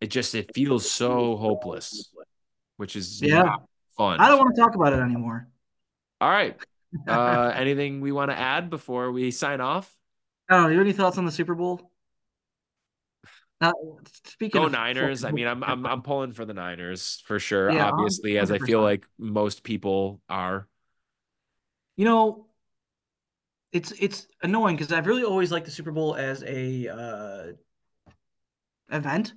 it just it feels so hopeless, which is yeah fun. I don't want to talk about it anymore. All right. [laughs] Uh, anything we want to add before we sign off? I. You have any thoughts on the Super Bowl? Now, speaking Go of Niners. I mean, I'm I'm I'm pulling for the Niners for sure. Yeah, obviously, as I feel like most people are. You know, it's it's annoying because I've really always liked the Super Bowl as a uh, event.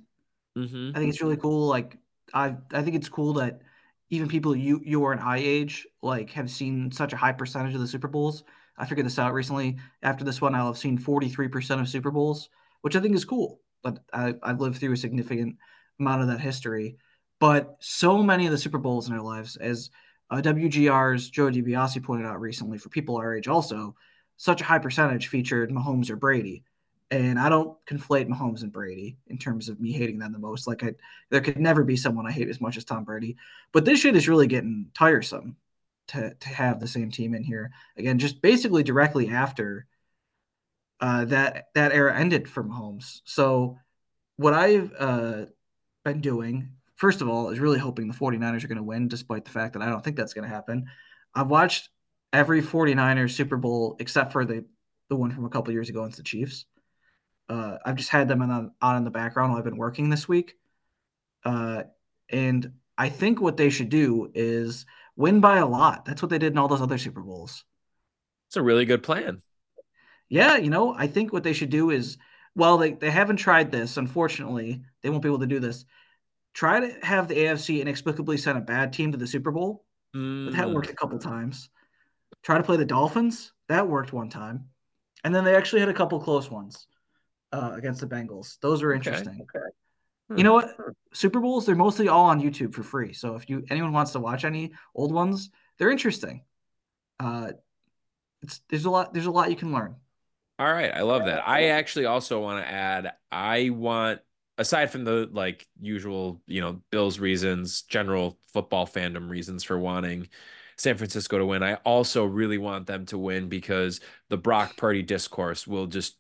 Mm-hmm. I think it's really cool. Like I I think it's cool that even people you you are an I age like have seen such a high percentage of the Super Bowls. I figured this out recently. After this one, I'll have seen 43% of Super Bowls, which I think is cool. But I, I've lived through a significant amount of that history. But so many of the Super Bowls in our lives, as uh, WGR's Joe DiBiase pointed out recently, for people our age also, such a high percentage featured Mahomes or Brady. And I don't conflate Mahomes and Brady in terms of me hating them the most. Like I, there could never be someone I hate as much as Tom Brady. But this shit is really getting tiresome to to have the same team in here again. Just basically directly after uh, that that era ended for Mahomes. So what I've uh, been doing first of all, is really hoping the 49ers are going to win, despite the fact that I don't think that's going to happen. I've watched every 49ers Super Bowl except for the, the one from a couple years ago against the Chiefs. Uh, I've just had them on, on in the background while I've been working this week. Uh, and I think what they should do is win by a lot. That's what they did in all those other Super Bowls. It's a really good plan. Yeah, you know, I think what they should do is, well, they, they haven't tried this. Unfortunately, they won't be able to do this. Try to have the AFC inexplicably send a bad team to the Super Bowl. Mm. That worked a couple times. Try to play the Dolphins. That worked one time. And then they actually had a couple close ones uh, against the Bengals. Those were interesting. Okay. okay. Hmm. You know what? Super Bowls, they're mostly all on YouTube for free. So if you anyone wants to watch any old ones, they're interesting. Uh, it's there's a lot there's a lot you can learn. All right, I love that. I actually also want to add I want aside from the like usual, you know, Bills reasons, general football fandom reasons for wanting San Francisco to win, I also really want them to win because the Brock Purdy discourse will just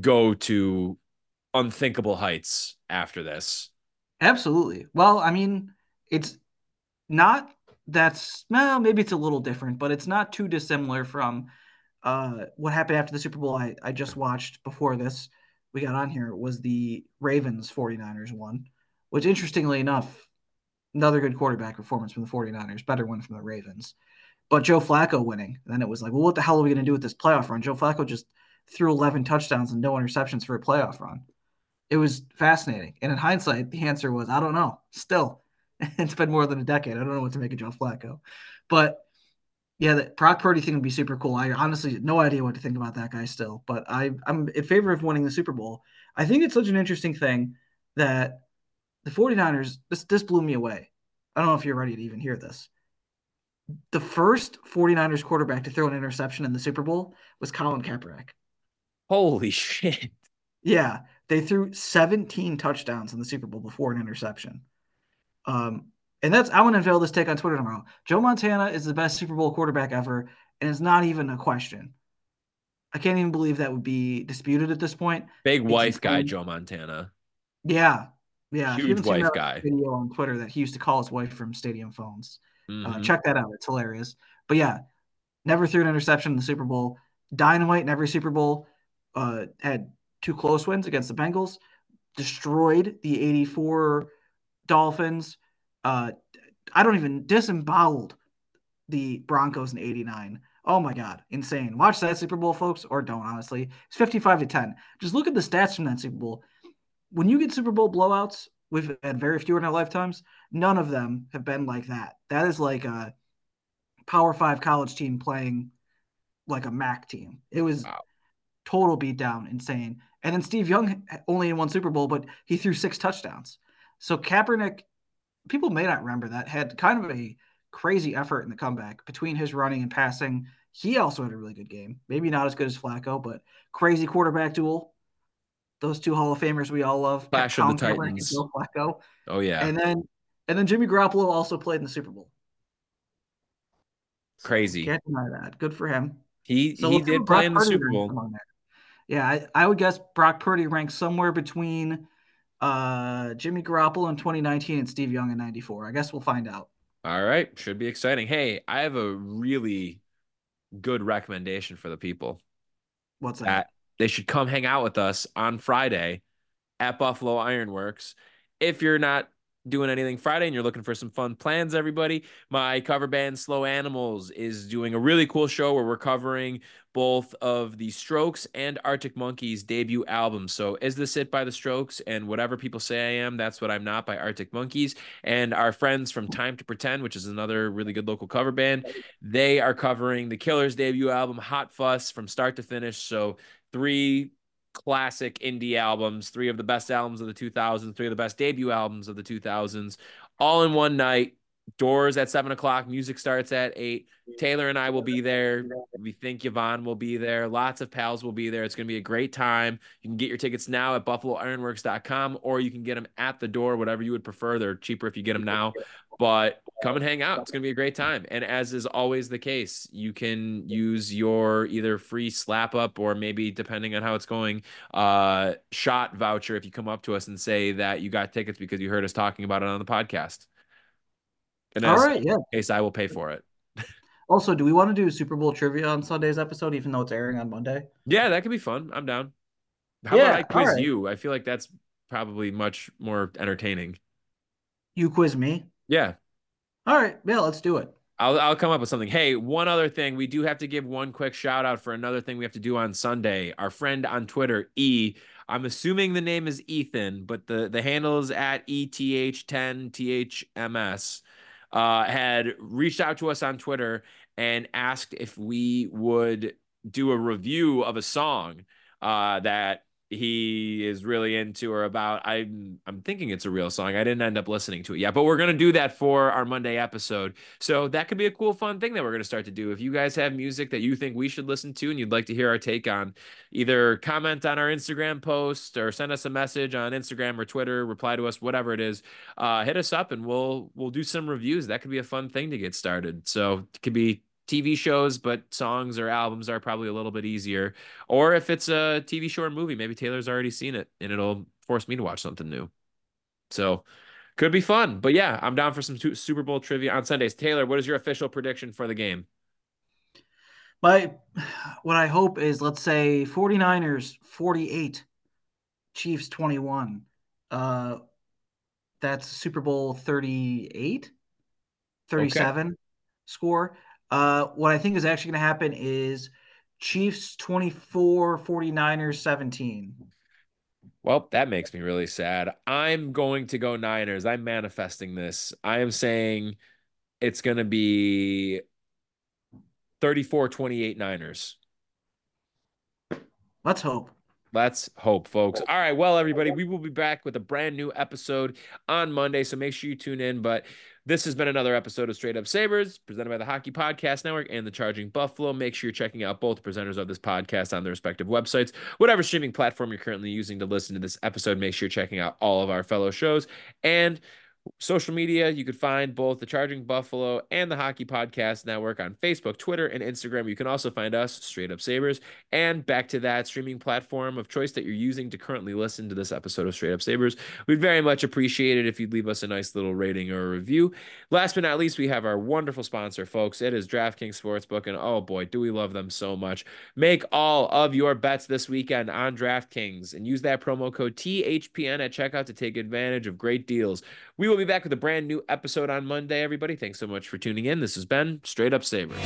go to unthinkable heights after this. Absolutely. Well, I mean, it's not that's well, maybe it's a little different, but it's not too dissimilar from uh, what happened after the Super Bowl I, I just watched before this we got on here was the Ravens 49ers one, which interestingly enough, another good quarterback performance from the 49ers, better one from the Ravens. But Joe Flacco winning. And then it was like, well, what the hell are we going to do with this playoff run? Joe Flacco just threw 11 touchdowns and no interceptions for a playoff run. It was fascinating. And in hindsight, the answer was, I don't know. Still, [laughs] it's been more than a decade. I don't know what to make of Joe Flacco. But yeah, the Brock Purdy thing would be super cool. I honestly no idea what to think about that guy still, but I, I'm in favor of winning the Super Bowl. I think it's such an interesting thing that the 49ers, this, this blew me away. I don't know if you're ready to even hear this. The first 49ers quarterback to throw an interception in the Super Bowl was Colin Kaepernick. Holy [laughs] shit. Yeah, they threw 17 touchdowns in the Super Bowl before an interception. Um, and that's I want to unveil this take on Twitter tomorrow. Joe Montana is the best Super Bowl quarterback ever, and it's not even a question. I can't even believe that would be disputed at this point. Big it's wife guy, Joe Montana. Yeah, yeah. Huge wife guy. Video on Twitter that he used to call his wife from stadium phones. Uh, mm-hmm. Uh, check that out; it's hilarious. But yeah, never threw an interception in the Super Bowl. Dynamite in every Super Bowl. Uh, had two close wins against the Bengals. Destroyed the '84 Dolphins uh, I don't even disemboweled the Broncos in 89. Oh my God, insane. Watch that Super Bowl, folks, or don't, honestly. It's 55 to 10. Just look at the stats from that Super Bowl. When you get Super Bowl blowouts, we've had very few in our lifetimes. None of them have been like that. That is like a Power Five college team playing like a MAC team. It was wow. total beatdown, insane. And then Steve Young only in one Super Bowl, but he threw six touchdowns. So Kaepernick people may not remember that had kind of a crazy effort in the comeback between his running and passing. He also had a really good game. Maybe not as good as Flacco, but crazy quarterback duel. Those two Hall of Famers we all love. Clash of the Titans. Joe Flacco. Oh yeah. And then and then Jimmy Garoppolo also played in the Super Bowl. Crazy. Can't deny that. Good for him. He so he did play in the Super Bowl. Yeah, I, I would guess Brock Purdy ranks somewhere between uh, Jimmy Garoppolo in 2019 and Steve Young in 94. I guess we'll find out. All right. Should be exciting. Hey, I have a really good recommendation for the people. What's that? that they should come hang out with us on Friday at Buffalo Ironworks. If you're not doing anything Friday and you're looking for some fun plans, everybody, my cover band Slow Animals is doing a really cool show where we're covering both of the Strokes and Arctic Monkeys debut albums. So, Is This It by the Strokes and Whatever People Say I Am, That's What I'm Not by Arctic Monkeys. And our friends from Time to Pretend, which is another really good local cover band, they are covering the Killers debut album, Hot Fuss, from start to finish. So, three classic indie albums, three of the best albums of the 2000s, three of the best debut albums of the 2000s, all in one night. Doors at seven o'clock. Music starts at eight. Taylor and I will be there. We think Yvonne will be there. Lots of pals will be there. It's going to be a great time. You can get your tickets now at buffaloironworks.com or you can get them at the door, whatever you would prefer. They're cheaper if you get them now. but come and hang out. It's going to be a great time. And as is always the case, you can use your either free slap up or maybe depending on how it's going, uh, shot voucher if you come up to us and say that you got tickets because you heard us talking about it on the podcast. And All right, yeah. In case I will pay for it. Also, do we want to do Super Bowl trivia on Sunday's episode, even though it's airing on Monday? Yeah, that could be fun. I'm down. How yeah, about I quiz right. you? I feel like that's probably much more entertaining. You quiz me? Yeah. All right. Yeah, let's do it. I'll I'll come up with something. Hey, one other thing. We do have to give one quick shout out for another thing we have to do on Sunday. Our friend on Twitter, E. I'm assuming the name is Ethan, but the the handle is at ETH10THMS. Uh, had reached out to us on Twitter and asked if we would do a review of a song uh, that he is really into or about. I'm I'm thinking it's a real song. I didn't end up listening to it yet, but we're gonna do that for our Monday episode. So that could be a cool, fun thing that we're gonna start to do. If you guys have music that you think we should listen to and you'd like to hear our take on, either comment on our Instagram post or send us a message on Instagram or Twitter, reply to us, whatever it is. Uh, hit us up and we'll we'll do some reviews. That could be a fun thing to get started. So it could be TV shows, but songs or albums are probably a little bit easier. Or if it's a TV show or movie, maybe Taylor's already seen it and it'll force me to watch something new. So could be fun. But yeah, I'm down for some Super Bowl trivia on Sundays. Taylor, what is your official prediction for the game? My what I hope is let's say 49ers 48, Chiefs 21. Uh that's Super Bowl 38, 37 okay. score. Uh, what I think is actually going to happen is Chiefs 24, 49ers 17. Well, that makes me really sad. I'm going to go Niners. I'm manifesting this. I am saying it's going to be 34 28 Niners. Let's hope. Let's hope, folks. All right. Well, everybody, we will be back with a brand new episode on Monday. So make sure you tune in. But this has been another episode of Straight Up Sabres, presented by the Hockey Podcast Network and the Charging Buffalo. Make sure you're checking out both presenters of this podcast on their respective websites. Whatever streaming platform you're currently using to listen to this episode, make sure you're checking out all of our fellow shows. And social media, you could find both the Charging Buffalo and the Hockey Podcast Network on Facebook, Twitter, and Instagram. You can also find us, Straight Up Sabres, and back to that streaming platform of choice that you're using to currently listen to this episode of Straight Up Sabres. We'd very much appreciate it if you'd leave us a nice little rating or review. Last but not least, we have our wonderful sponsor, folks. It is DraftKings Sportsbook, and oh boy, do we love them so much. Make all of your bets this weekend on DraftKings and use that promo code THPN at checkout to take advantage of great deals. We will be back with a brand new episode on Monday, everybody. Thanks so much for tuning in. This has been Straight Up Sabres.